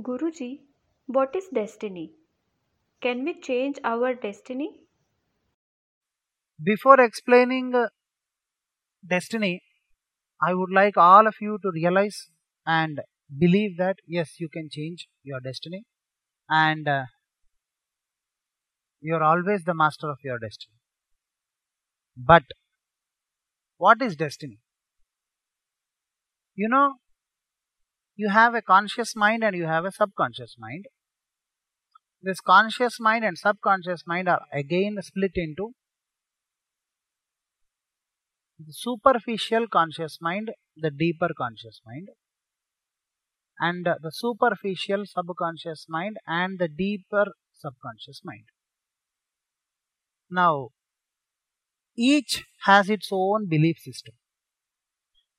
Guruji, what is destiny? Can we change our destiny? Before explaining uh, destiny, I would like all of you to realize and believe that yes, you can change your destiny and uh, you are always the master of your destiny. But what is destiny? You know, you have a conscious mind and you have a subconscious mind. This conscious mind and subconscious mind are again split into the superficial conscious mind, the deeper conscious mind, and the superficial subconscious mind and the deeper subconscious mind. Now, each has its own belief system.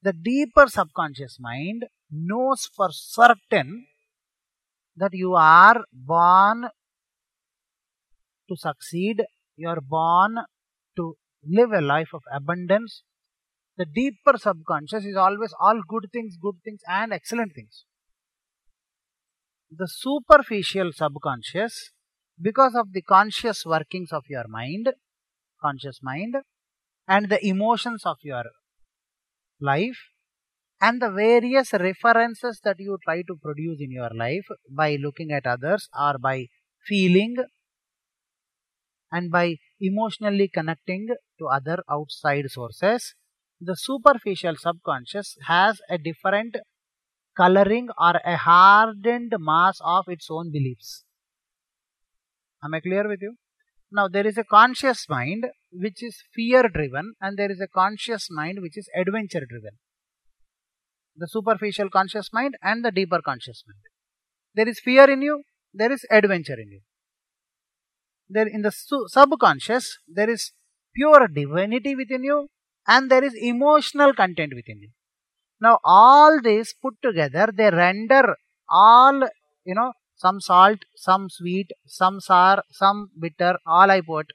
The deeper subconscious mind knows for certain that you are born to succeed, you are born to live a life of abundance. The deeper subconscious is always all good things, good things, and excellent things. The superficial subconscious, because of the conscious workings of your mind, conscious mind, and the emotions of your life, and the various references that you try to produce in your life by looking at others or by feeling and by emotionally connecting to other outside sources, the superficial subconscious has a different coloring or a hardened mass of its own beliefs. Am I clear with you? Now, there is a conscious mind which is fear driven, and there is a conscious mind which is adventure driven. The superficial conscious mind and the deeper conscious mind. There is fear in you, there is adventure in you. There in the subconscious, there is pure divinity within you, and there is emotional content within you. Now, all this put together, they render all, you know, some salt, some sweet, some sour, some bitter, all I put.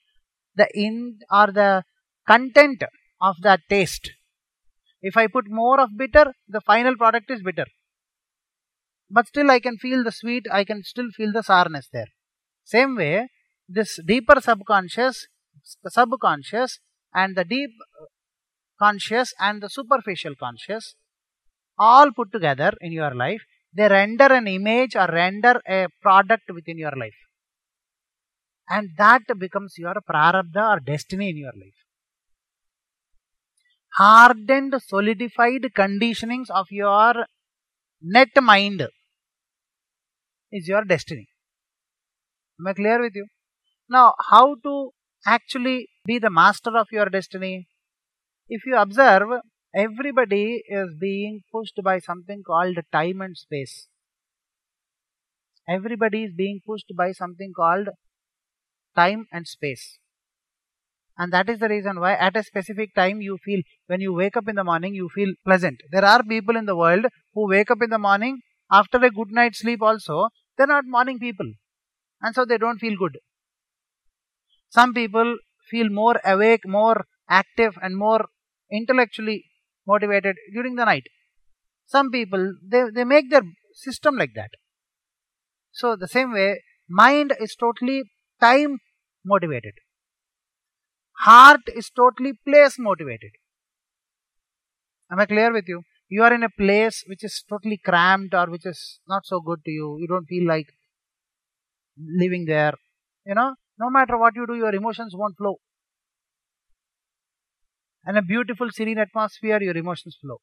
The in or the content of that taste. If I put more of bitter, the final product is bitter. But still I can feel the sweet, I can still feel the sourness there. Same way, this deeper subconscious, subconscious and the deep uh, conscious and the superficial conscious all put together in your life they render an image or render a product within your life. And that becomes your prarabdha or destiny in your life. Hardened, solidified conditionings of your net mind is your destiny. Am I clear with you? Now, how to actually be the master of your destiny? If you observe, everybody is being pushed by something called time and space. Everybody is being pushed by something called time and space. And that is the reason why at a specific time you feel, when you wake up in the morning, you feel pleasant. There are people in the world who wake up in the morning after a good night's sleep also, they're not morning people. And so they don't feel good. Some people feel more awake, more active, and more intellectually motivated during the night. Some people, they, they make their system like that. So, the same way, mind is totally time motivated. Heart is totally place motivated. Am I clear with you? You are in a place which is totally cramped or which is not so good to you. You don't feel like living there. You know, no matter what you do, your emotions won't flow and a beautiful serene atmosphere, your emotions flow.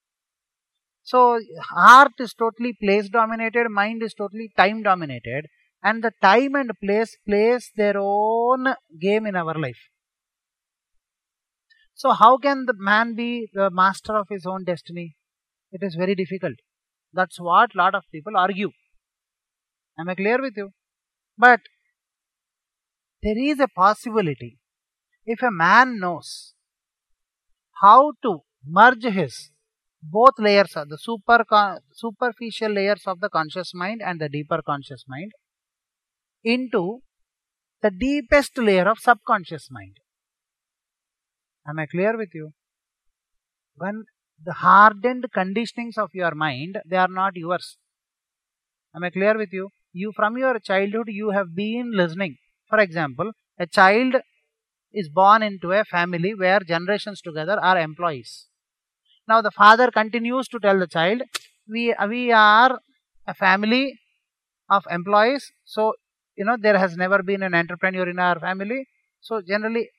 So, heart is totally place dominated, mind is totally time dominated, and the time and place plays their own game in our life. So, how can the man be the master of his own destiny? It is very difficult. That's what lot of people argue. Am I clear with you? But there is a possibility. If a man knows how to merge his both layers of the super superficial layers of the conscious mind and the deeper conscious mind into the deepest layer of subconscious mind. Am I clear with you? When the hardened conditionings of your mind, they are not yours. Am I clear with you? You from your childhood you have been listening. For example, a child is born into a family where generations together are employees. Now the father continues to tell the child, we, we are a family of employees. So, you know, there has never been an entrepreneur in our family. So generally,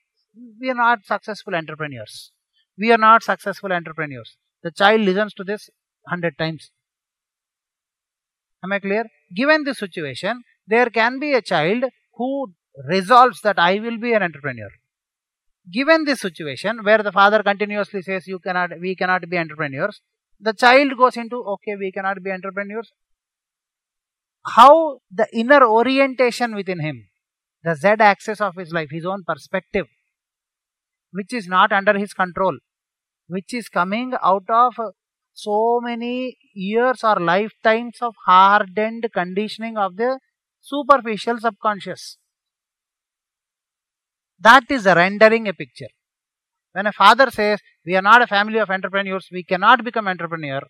we are not successful entrepreneurs. We are not successful entrepreneurs. The child listens to this hundred times. Am I clear? Given this situation, there can be a child who resolves that I will be an entrepreneur. Given this situation where the father continuously says you cannot, we cannot be entrepreneurs, the child goes into okay, we cannot be entrepreneurs. How the inner orientation within him, the Z axis of his life, his own perspective, which is not under his control, which is coming out of so many years or lifetimes of hardened conditioning of the superficial subconscious. That is rendering a picture. When a father says, We are not a family of entrepreneurs, we cannot become entrepreneur,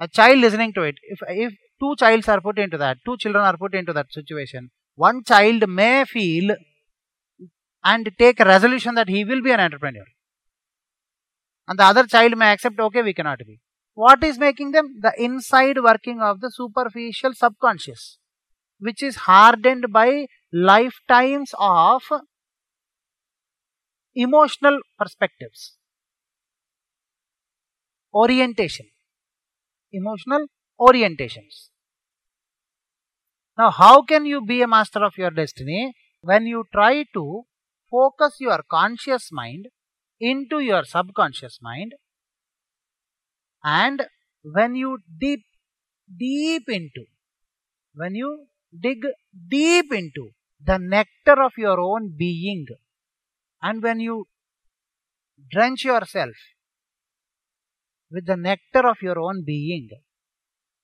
a child listening to it, if, if two childs are put into that, two children are put into that situation, one child may feel and take a resolution that he will be an entrepreneur. And the other child may accept, okay, we cannot be. What is making them? The inside working of the superficial subconscious, which is hardened by lifetimes of emotional perspectives, orientation, emotional orientations. Now, how can you be a master of your destiny? When you try to focus your conscious mind into your subconscious mind. And when you deep deep into when you dig deep into the nectar of your own being and when you drench yourself with the nectar of your own being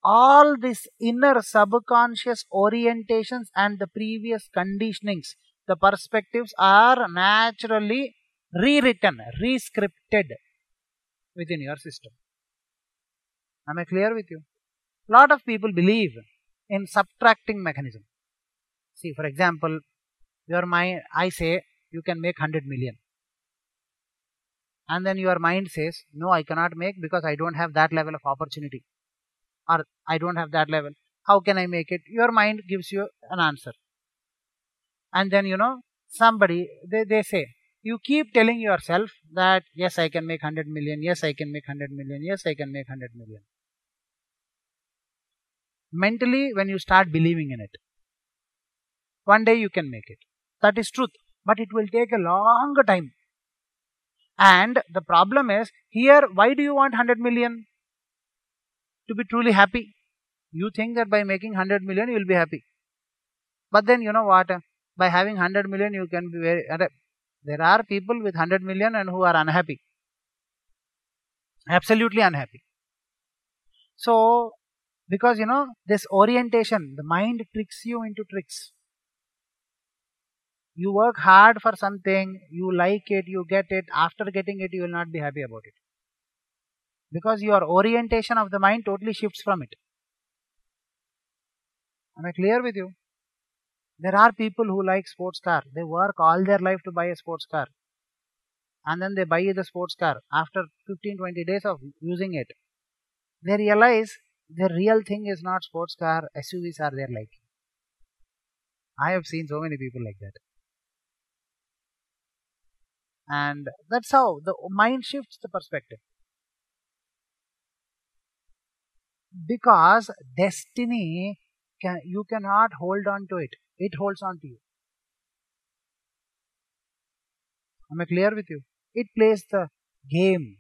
all these inner subconscious orientations and the previous conditionings the perspectives are naturally rewritten, rescripted within your system. Am I clear with you? Lot of people believe in subtracting mechanism. See, for example, your mind, I say you can make 100 million. And then your mind says, no, I cannot make because I don't have that level of opportunity. Or I don't have that level. How can I make it? Your mind gives you an answer. And then, you know, somebody, they, they say, you keep telling yourself that yes i can make 100 million yes i can make 100 million yes i can make 100 million. Mentally when you start believing in it one day you can make it. That is truth. But it will take a long time. And the problem is here why do you want 100 million? To be truly happy? You think that by making 100 million you will be happy. But then you know what by having 100 million you can be very uh, there are people with 100 million and who are unhappy. Absolutely unhappy. So, because you know, this orientation, the mind tricks you into tricks. You work hard for something, you like it, you get it, after getting it, you will not be happy about it. Because your orientation of the mind totally shifts from it. Am I clear with you? There are people who like sports car. They work all their life to buy a sports car. And then they buy the sports car. After 15 20 days of using it, they realize the real thing is not sports car, SUVs are their liking. I have seen so many people like that. And that's how the mind shifts the perspective. Because destiny can you cannot hold on to it it holds on to you. Am I clear with you? It plays the game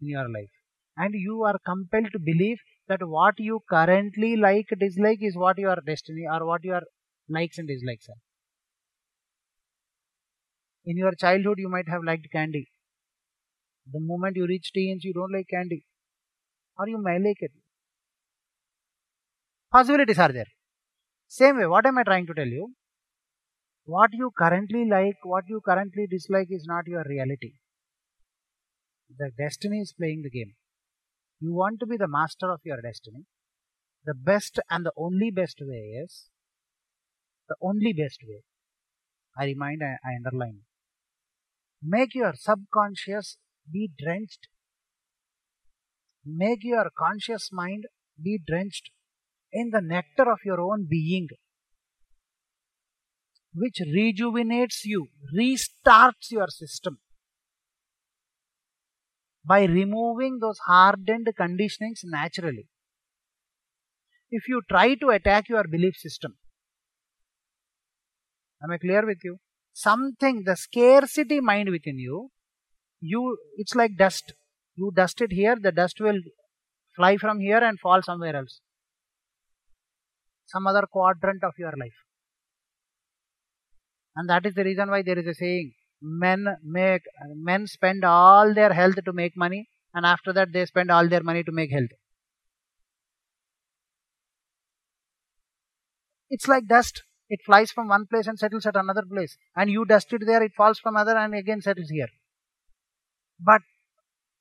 in your life. And you are compelled to believe that what you currently like, dislike is what your destiny or what your likes and dislikes are. In your childhood, you might have liked candy. The moment you reach teens, you don't like candy. Or you may like it. Possibilities are there. Same way, what am I trying to tell you? What you currently like, what you currently dislike is not your reality. The destiny is playing the game. You want to be the master of your destiny. the best and the only best way is the only best way. I remind, I, I underline. Make your subconscious be drenched. Make your conscious mind be drenched in the nectar of your own being, which rejuvenates you, restarts your system by removing those hardened conditionings naturally. If you try to attack your belief system, am I clear with you? Something, the scarcity mind within you, you it's like dust. You dust it here, the dust will fly from here and fall somewhere else. Some other quadrant of your life. And that is the reason why there is a saying men make men spend all their health to make money and after that they spend all their money to make health. It's like dust. It flies from one place and settles at another place. And you dust it there it falls from other and again settles here. But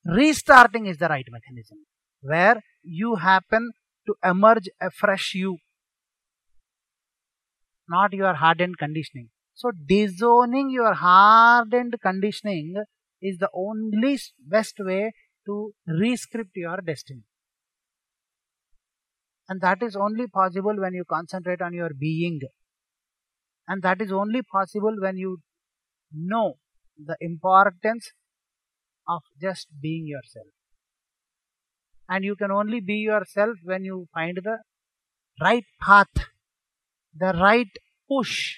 restarting is the right mechanism where you happen to emerge a fresh you not your hardened conditioning so disowning your hardened conditioning is the only best way to rescript your destiny. And that is only possible when you concentrate on your being. And that is only possible when you know the importance of just being yourself. And you can only be yourself when you find the right path, the right push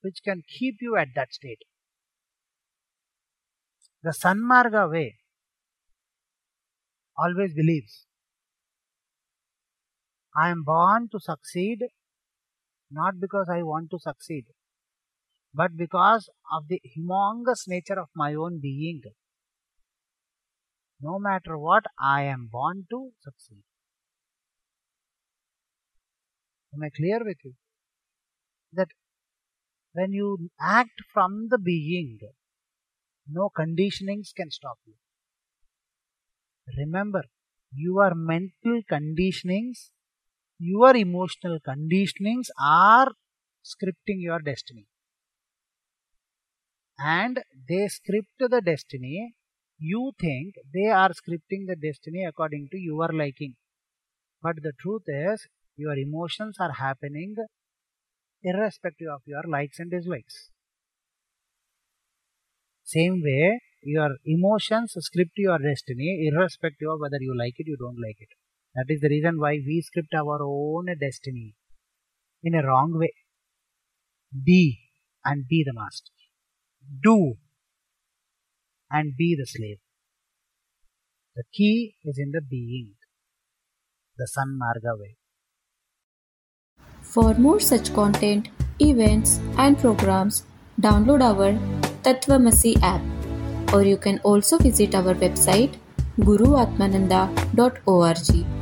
which can keep you at that state. The Sanmarga way always believes I am born to succeed not because I want to succeed, but because of the humongous nature of my own being. No matter what, I am born to succeed. Am I clear with you? That when you act from the being, no conditionings can stop you. Remember, your mental conditionings, your emotional conditionings are scripting your destiny. And they script the destiny. You think they are scripting the destiny according to your liking. But the truth is, your emotions are happening irrespective of your likes and dislikes. Same way, your emotions script your destiny irrespective of whether you like it, you don't like it. That is the reason why we script our own destiny in a wrong way. Be and be the master. Do and be the slave. The key is in the being, the Sanmarga way. For more such content, events, and programs, download our Tattvamasi app, or you can also visit our website guruatmananda.org.